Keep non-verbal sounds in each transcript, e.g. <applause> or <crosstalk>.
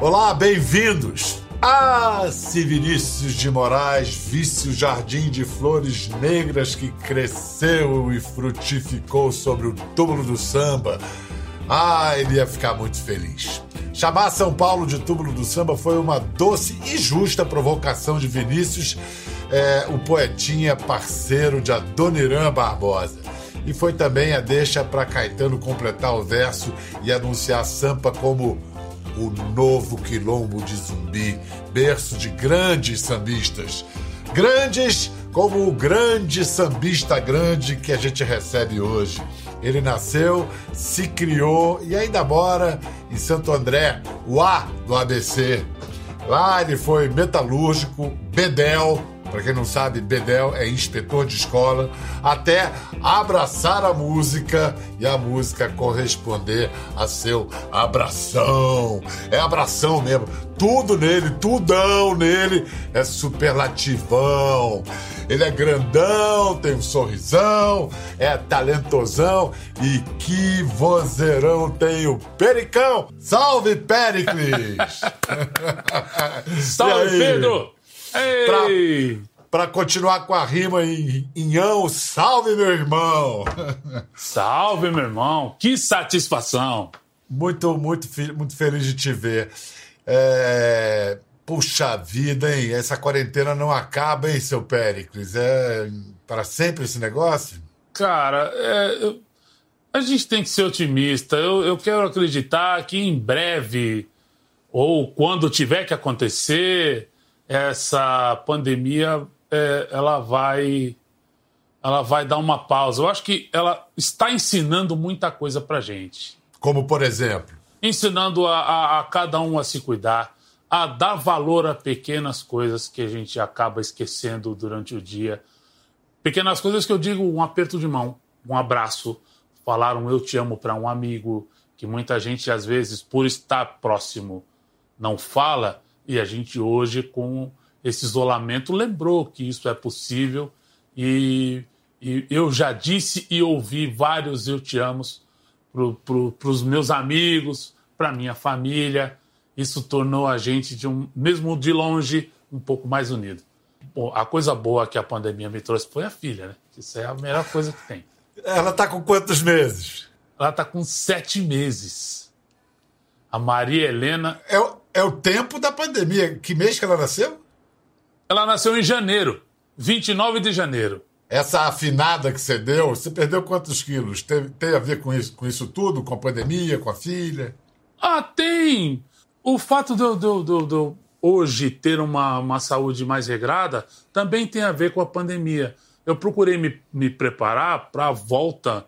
Olá, bem-vindos! Ah, se Vinícius de Moraes visse o jardim de flores negras que cresceu e frutificou sobre o túmulo do samba, ah, ele ia ficar muito feliz. Chamar São Paulo de túmulo do samba foi uma doce e justa provocação de Vinícius, é, o poetinha parceiro de Adoniran Barbosa. E foi também a deixa para Caetano completar o verso e anunciar Sampa como o novo quilombo de Zumbi, berço de grandes sambistas. Grandes como o grande sambista grande que a gente recebe hoje. Ele nasceu, se criou e ainda mora em Santo André, o A do ABC. Lá ele foi metalúrgico, bedel, para quem não sabe, Bedel é inspetor de escola, até abraçar a música e a música corresponder a seu abração. É abração mesmo. Tudo nele, tudão nele é superlativão. Ele é grandão, tem um sorrisão, é talentosão e que vozeirão tem o Pericão. Salve, Pericles! <laughs> Salve, Pedro! Ei! Pra, continuar com a rima em Inhão, salve meu irmão! <laughs> Salve meu irmão! Que satisfação! Muito, muito, muito feliz de te ver. É... Puxa vida, hein? Essa quarentena não acaba, hein, seu Péricles? É para sempre esse negócio? Cara, é, eu, a gente tem que ser otimista. Eu, eu quero acreditar que em breve, ou quando tiver que acontecer, essa pandemia é, ela vai ela vai dar uma pausa. Eu acho que ela está ensinando muita coisa para gente. Como por exemplo, ensinando a, a, a cada um a se cuidar, a dar valor a pequenas coisas que a gente acaba esquecendo durante o dia. Pequenas coisas que eu digo um aperto de mão, um abraço, falar um eu te amo para um amigo, que muita gente às vezes por estar próximo não fala e a gente hoje, com esse isolamento, lembrou que isso é possível. E, e eu já disse e ouvi vários eu te amos para pro, os meus amigos, para minha família. Isso tornou a gente, de um, mesmo de longe, um pouco mais unido. Bom, a coisa boa que a pandemia me trouxe foi a filha, né? Isso é a melhor coisa que tem. Ela está com quantos meses? Ela está com sete meses. A Maria Helena. É, é o tempo da pandemia. Que mês que ela nasceu? Ela nasceu em janeiro, 29 de janeiro. Essa afinada que você deu, você perdeu quantos quilos? Tem, tem a ver com isso, com isso tudo? Com a pandemia, com a filha? Ah, tem! O fato de eu, de, de, de hoje ter uma, uma saúde mais regrada também tem a ver com a pandemia. Eu procurei me, me preparar para a volta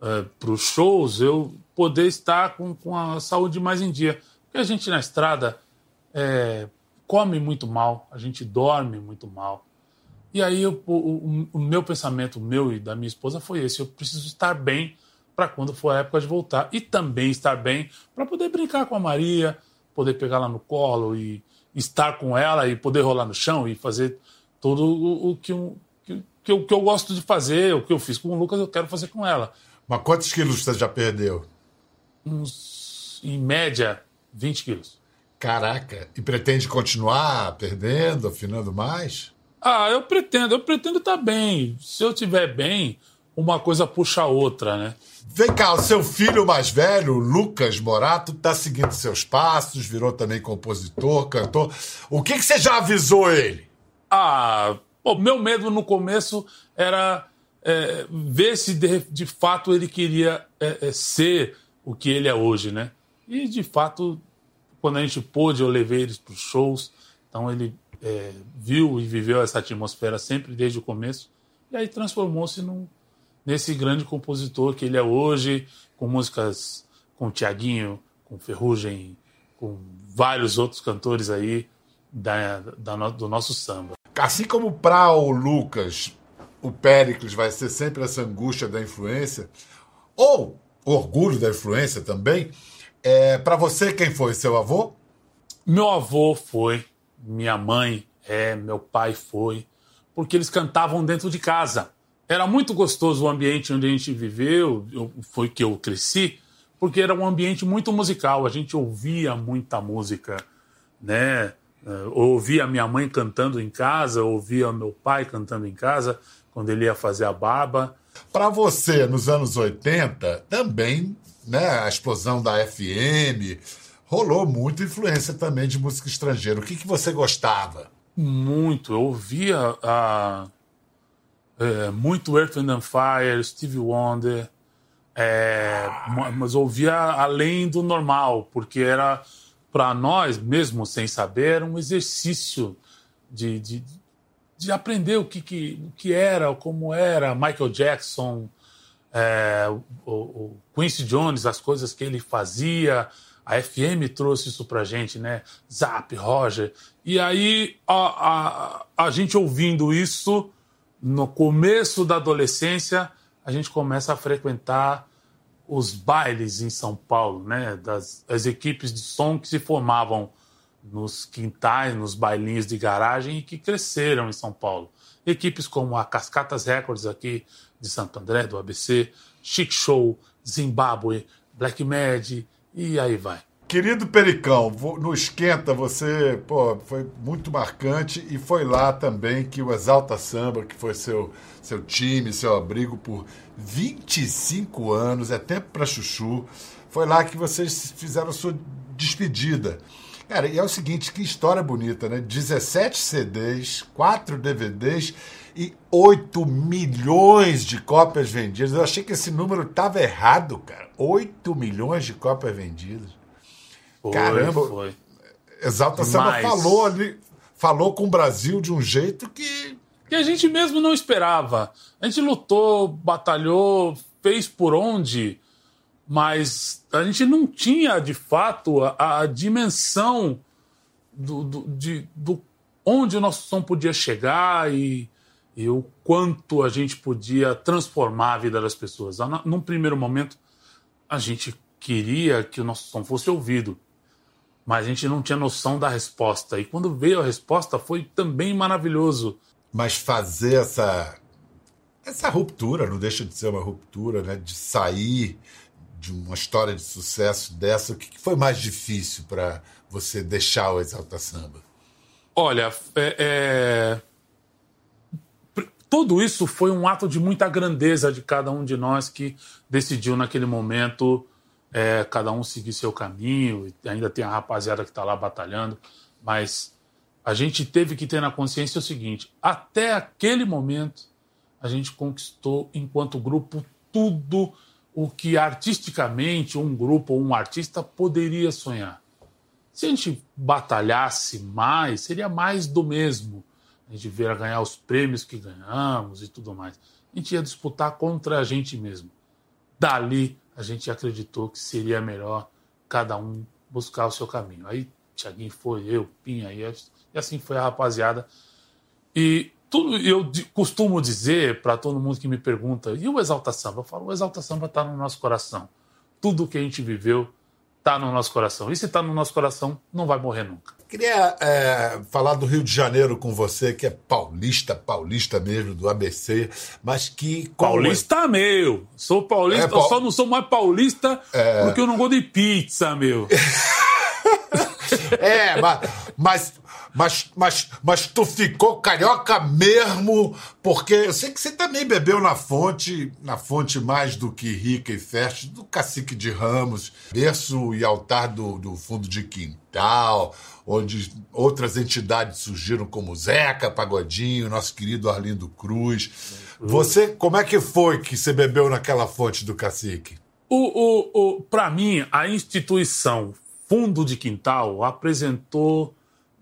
uh, eh, para os shows, eu poder estar com, com a saúde mais em dia. Porque a gente na estrada é, come muito mal, a gente dorme muito mal. E aí eu, o, o, meu pensamento, meu e da minha esposa, foi esse: eu preciso estar bem para quando for a época de voltar. E também estar bem para poder brincar com a Maria, poder pegar lá no colo e estar com ela e poder rolar no chão e fazer tudo o, o que, eu, que, que, eu, que eu gosto de fazer, o que eu fiz com o Lucas, eu quero fazer com ela. Mas quantos quilos você já perdeu? Uns, em média, 20 quilos. Caraca, e pretende continuar perdendo, afinando mais? Ah, eu pretendo, eu pretendo estar tá bem. Se eu estiver bem, uma coisa puxa a outra, né? Vem cá, o seu filho mais velho, Lucas Morato, está seguindo seus passos, virou também compositor, cantor. O que, que você já avisou ele? Ah, o meu medo no começo era é, ver se de, de, fato ele queria é, é, ser o que ele é hoje, né? E de fato quando a gente pôde, eu levei eles para os shows. Então ele é, viu e viveu essa atmosfera sempre desde o começo. E aí transformou-se nesse grande compositor que ele é hoje, com músicas com Tiaguinho, com Ferrugem, com vários outros cantores aí da, da, do nosso samba. Assim como para o Lucas, o Péricles vai ser sempre essa angústia da influência, ou orgulho da influência também, é, para você, quem foi? Seu avô? Meu avô foi, minha mãe é, meu pai foi, porque eles cantavam dentro de casa. era muito gostoso o ambiente onde a gente viveu, eu, foi que eu cresci, porque era um ambiente muito musical, a gente ouvia muita música, né? Eu ouvia minha mãe cantando em casa, ouvia meu pai cantando em casa, quando ele ia fazer a barba. Para você, nos anos 80, também, né, a explosão da FM, rolou muita influência também de música estrangeira. O que, que você gostava? Muito. Eu ouvia a, é, muito Earth and Fire, Stevie Wonder, é, mas ouvia além do normal, porque era para nós, mesmo sem saber, um exercício de, de, de aprender o que, que, o que era, como era Michael Jackson, é, o, o, Quincy Jones, as coisas que ele fazia. A FM trouxe isso pra gente, né? Zap, Roger. E aí, a, a, a gente ouvindo isso, no começo da adolescência, a gente começa a frequentar os bailes em São Paulo, né? Das as equipes de som que se formavam nos quintais, nos bailinhos de garagem e que cresceram em São Paulo. Equipes como a Cascatas Records aqui de Santo André, do ABC, Chic Show, Zimbábue, Black Mad e aí vai. Querido Pericão, no Esquenta você pô, foi muito marcante e foi lá também que o Exalta Samba, que foi seu, seu time, seu abrigo por 25 anos, é tempo para chuchu, foi lá que vocês fizeram a sua despedida. Cara, e é o seguinte, que história bonita, né? 17 CDs, 4 DVDs e 8 milhões de cópias vendidas. Eu achei que esse número estava errado, cara. 8 milhões de cópias vendidas. Foi, Caramba, foi. Exalta Samba falou ali, falou com o Brasil de um jeito que. Que a gente mesmo não esperava. A gente lutou, batalhou, fez por onde, mas a gente não tinha de fato a, a dimensão do, do, de, do onde o nosso som podia chegar e, e o quanto a gente podia transformar a vida das pessoas. Num primeiro momento, a gente queria que o nosso som fosse ouvido mas a gente não tinha noção da resposta. E quando veio a resposta foi também maravilhoso. Mas fazer essa essa ruptura, não deixa de ser uma ruptura, né? De sair de uma história de sucesso dessa, o que foi mais difícil para você deixar o Exalta Samba? Olha, é, é... tudo isso foi um ato de muita grandeza de cada um de nós que decidiu naquele momento é, cada um seguir seu caminho, ainda tem a rapaziada que está lá batalhando, mas a gente teve que ter na consciência o seguinte: até aquele momento, a gente conquistou, enquanto grupo, tudo o que artisticamente um grupo ou um artista poderia sonhar. Se a gente batalhasse mais, seria mais do mesmo. A gente vier ganhar os prêmios que ganhamos e tudo mais. A gente ia disputar contra a gente mesmo. Dali a gente acreditou que seria melhor cada um buscar o seu caminho. Aí Tiaguinho foi, eu, Pinha, e assim foi a rapaziada. E tudo eu costumo dizer para todo mundo que me pergunta, e o Exalta Samba? Eu falo, o Exalta Samba está no nosso coração. Tudo que a gente viveu está no nosso coração. E se está no nosso coração, não vai morrer nunca. Queria é, falar do Rio de Janeiro com você, que é paulista, paulista mesmo, do ABC, mas que. Paulista meu! Sou paulista, é, eu só não sou mais paulista é... porque eu não gosto de pizza, meu. <laughs> é, mas, mas mas, mas, mas tu ficou carioca mesmo, porque eu sei que você também bebeu na fonte, na fonte mais do que rica e fértil, do cacique de Ramos, berço e altar do, do fundo de quintal, onde outras entidades surgiram como Zeca Pagodinho, nosso querido Arlindo Cruz. Você, como é que foi que você bebeu naquela fonte do cacique? O, o, o, Para mim, a instituição Fundo de Quintal apresentou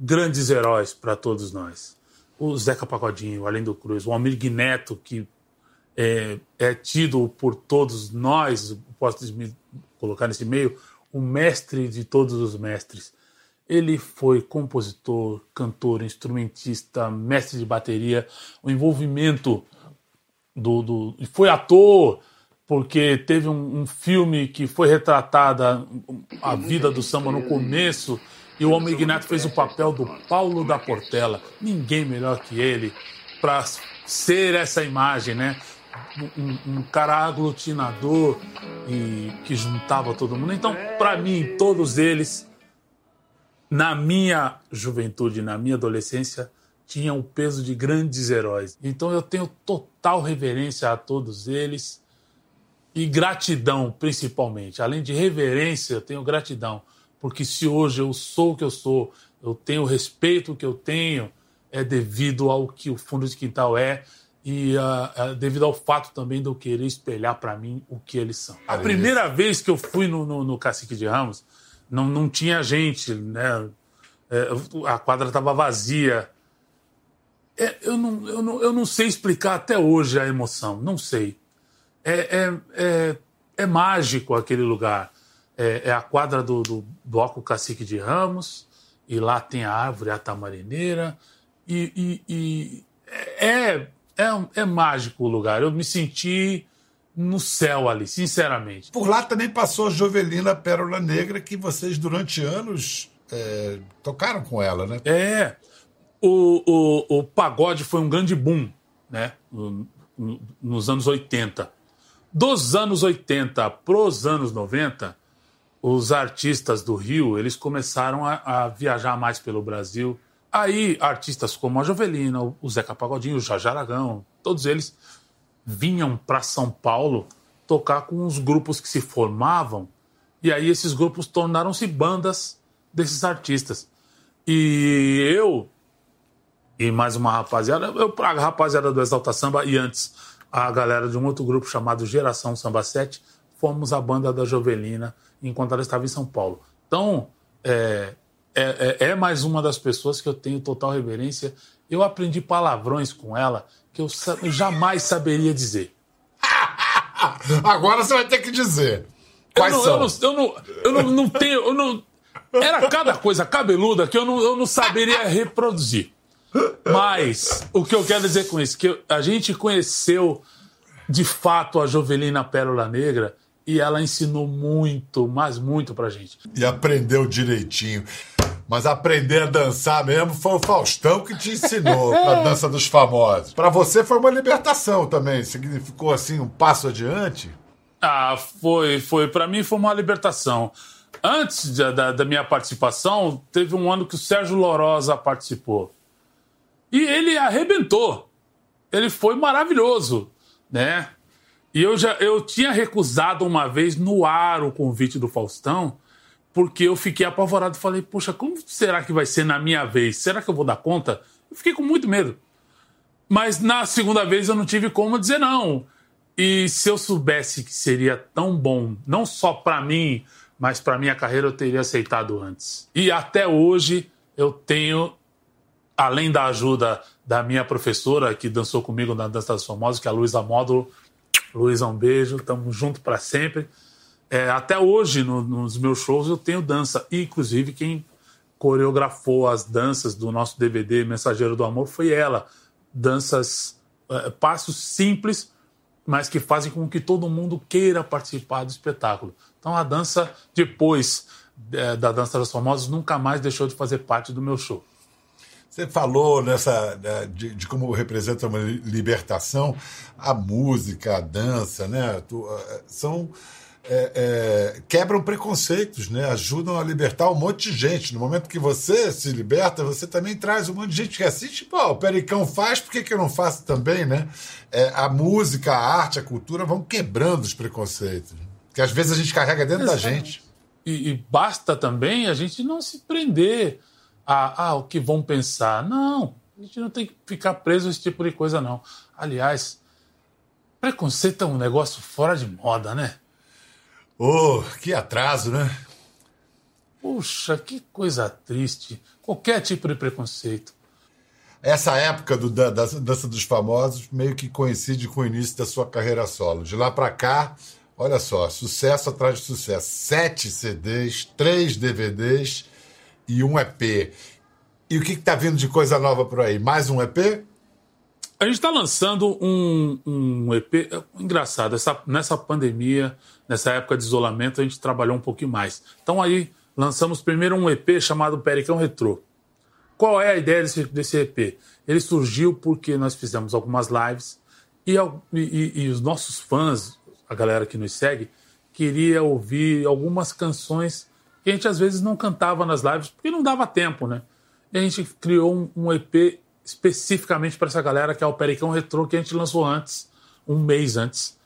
grandes heróis para todos nós. O Zeca Pagodinho, além do Cruz, o Almir Neto, que é, é, tido por todos nós, posso me colocar nesse meio, o mestre de todos os mestres. Ele foi compositor, cantor, instrumentista, mestre de bateria, o envolvimento do. do foi ator, porque teve um, um filme que foi retratada a vida do samba no começo e o Homem Ignato fez o papel do Paulo da Portela. Ninguém melhor que ele para ser essa imagem, né? Um, um, cara aglutinador e que juntava todo mundo. Então, para mim, todos eles, na minha juventude, na minha adolescência, tinham o peso de grandes heróis. Então, eu tenho total reverência a todos eles e gratidão, principalmente. Além de reverência, eu tenho gratidão, porque se hoje eu sou o que eu sou, eu tenho o respeito que eu tenho, é devido ao que o fundo de quintal é e uh, uh, devido ao fato também de eu querer espelhar para mim o que eles são. A primeira vez que eu fui no, no, no Cacique de Ramos, não, não tinha gente, né? É, a quadra estava vazia. É, eu, não, eu, não, eu não sei explicar até hoje a emoção, não sei. É, é, é, é mágico aquele lugar. É, é a quadra do, do Bloco Cacique de Ramos, e lá tem a árvore, a tamarineira, e, e, e é, é, é mágico o lugar. Eu me senti no céu ali, sinceramente. Por lá também passou a Jovelina Pérola Negra, que vocês durante anos é, tocaram com ela, né? É. O, o, o pagode foi um grande boom, né? nos anos 80. Dos anos 80 para os anos 90, os artistas do Rio eles começaram a, a viajar mais pelo Brasil Aí, artistas como a Jovelina, o Zeca Pagodinho, o Jorge Aragão, todos eles vinham para São Paulo tocar com os grupos que se formavam, e aí esses grupos tornaram-se bandas desses artistas. E eu, e mais uma rapaziada, eu, a rapaziada do Exalta Samba, e antes a galera de um outro grupo chamado Geração Samba 7, fomos a banda da Jovelina enquanto ela estava em São Paulo. Então, é, é, é, é, mais uma das pessoas que eu tenho total reverência. Eu aprendi palavrões com ela que eu, eu jamais saberia dizer. <laughs> Agora você vai ter que dizer. Quais eu não, são? Eu, não, eu, não, eu não, não tenho. Eu não, era cada coisa cabeluda que eu não, eu não saberia reproduzir. Mas o que eu quero dizer com isso? Que a gente conheceu de fato a Jovelina Pérola Negra e ela ensinou muito, mas muito pra gente. E aprendeu direitinho. Mas aprender a dançar mesmo foi o Faustão que te ensinou <laughs> a dança dos famosos. Para você foi uma libertação também, significou assim um passo adiante? Ah, foi, foi. Para mim foi uma libertação. Antes da, da, da, minha participação, teve um ano que o Sérgio Lorosa participou. E ele arrebentou. Ele foi maravilhoso, né? E eu já eu tinha recusado uma vez no ar o convite do Faustão, porque eu fiquei apavorado. Falei, poxa, como será que vai ser na minha vez? Será que eu vou dar conta? Eu fiquei com muito medo. Mas na segunda vez eu não tive como dizer não. E se eu soubesse que seria tão bom, não só para mim, mas para minha carreira, eu teria aceitado antes. E até hoje eu tenho, além da ajuda da minha professora que dançou comigo na Dança dos Famosos, que é a Luísa Módulo. Luísa, um beijo, tamo junto para sempre. É, até hoje, no, nos meus shows, eu tenho dança. E, inclusive, quem coreografou as danças do nosso DVD Mensageiro do Amor foi ela. Danças, é, passos simples, mas que fazem com que todo mundo queira participar do espetáculo. Então, a dança, depois é, da Dança das Famosas, nunca mais deixou de fazer parte do meu show. Você falou nessa né, de, de, como representa uma libertação, a música, a dança, né? São é, é, quebram preconceitos, né? ajudam a libertar um monte de gente. No momento que você se liberta, você também traz um monte de gente que assiste. Pô, o Pericão faz, por que, que eu não faço também? Né? É, a música, a arte, a cultura vão quebrando os preconceitos. Que às vezes a gente carrega dentro Exato. da gente. E, e, basta também a gente não se prender a, a o que vão pensar. Não, a gente não tem que ficar preso a esse tipo de coisa, não. Aliás, preconceito é um negócio fora de moda, né? Oh, que atraso, né? Puxa, que coisa triste. Qualquer tipo de preconceito. Essa época do, da, da Dança dos Famosos meio que coincide com o início da sua carreira solo. De lá para cá, olha só, sucesso atrás de sucesso. Sete CDs, três DVDs e um EP. E o que está vindo de coisa nova por aí? Mais um EP? A gente está lançando um, um EP. Engraçado, essa, nessa pandemia, nessa época de isolamento, a gente trabalhou um pouquinho mais. Então aí lançamos primeiro um EP chamado Pericão Retrô. qual é a ideia desse, desse EP? Ele surgiu porque nós fizemos algumas lives e, e, e os nossos fãs, a galera que nos segue, queria ouvir algumas canções que a gente às vezes não cantava nas lives porque não dava tempo, né? E a gente criou um, um EP especificamente para essa galera, que é o Pericão Retro, que a gente lançou antes, um mês antes,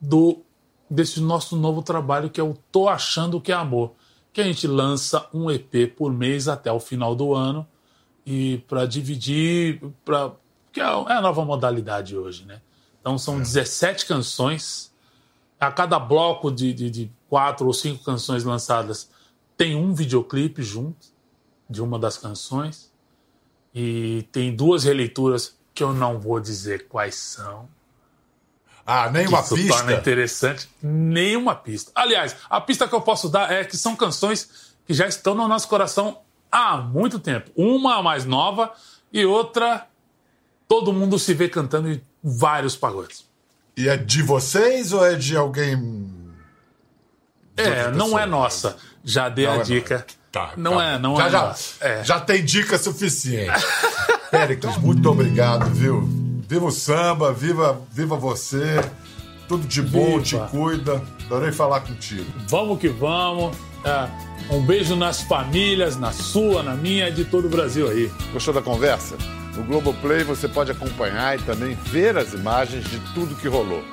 do desse nosso novo trabalho, que é o Tô Achando Que é Amor, que a gente lança um EP por mês até o final do ano, e para dividir, pra, que é, é a nova modalidade hoje, né? Então são 17 canções, a cada bloco de, de, de quatro ou cinco canções lançadas tem um videoclipe junto de uma das canções. E tem duas releituras que eu não vou dizer quais são. Ah, nem uma isso pista. torna interessante. Nenhuma pista. Aliás, a pista que eu posso dar é que são canções que já estão no nosso coração há muito tempo. Uma mais nova e outra todo mundo se vê cantando em vários pagodes. E é de vocês ou é de alguém? De é, não é nossa. Já dei não a é dica. Tá, não tá. é, não já, é. Já, é. já tem dica suficiente. <laughs> Péricles, muito obrigado, viu? Viva o samba, viva, viva você. Tudo de bom, viva. te cuida. Adorei falar contigo. Vamos que vamos. É, um beijo nas famílias, na sua, na minha e de todo o Brasil aí. Gostou da conversa? No Globoplay você pode acompanhar e também ver as imagens de tudo que rolou.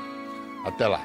Até lá.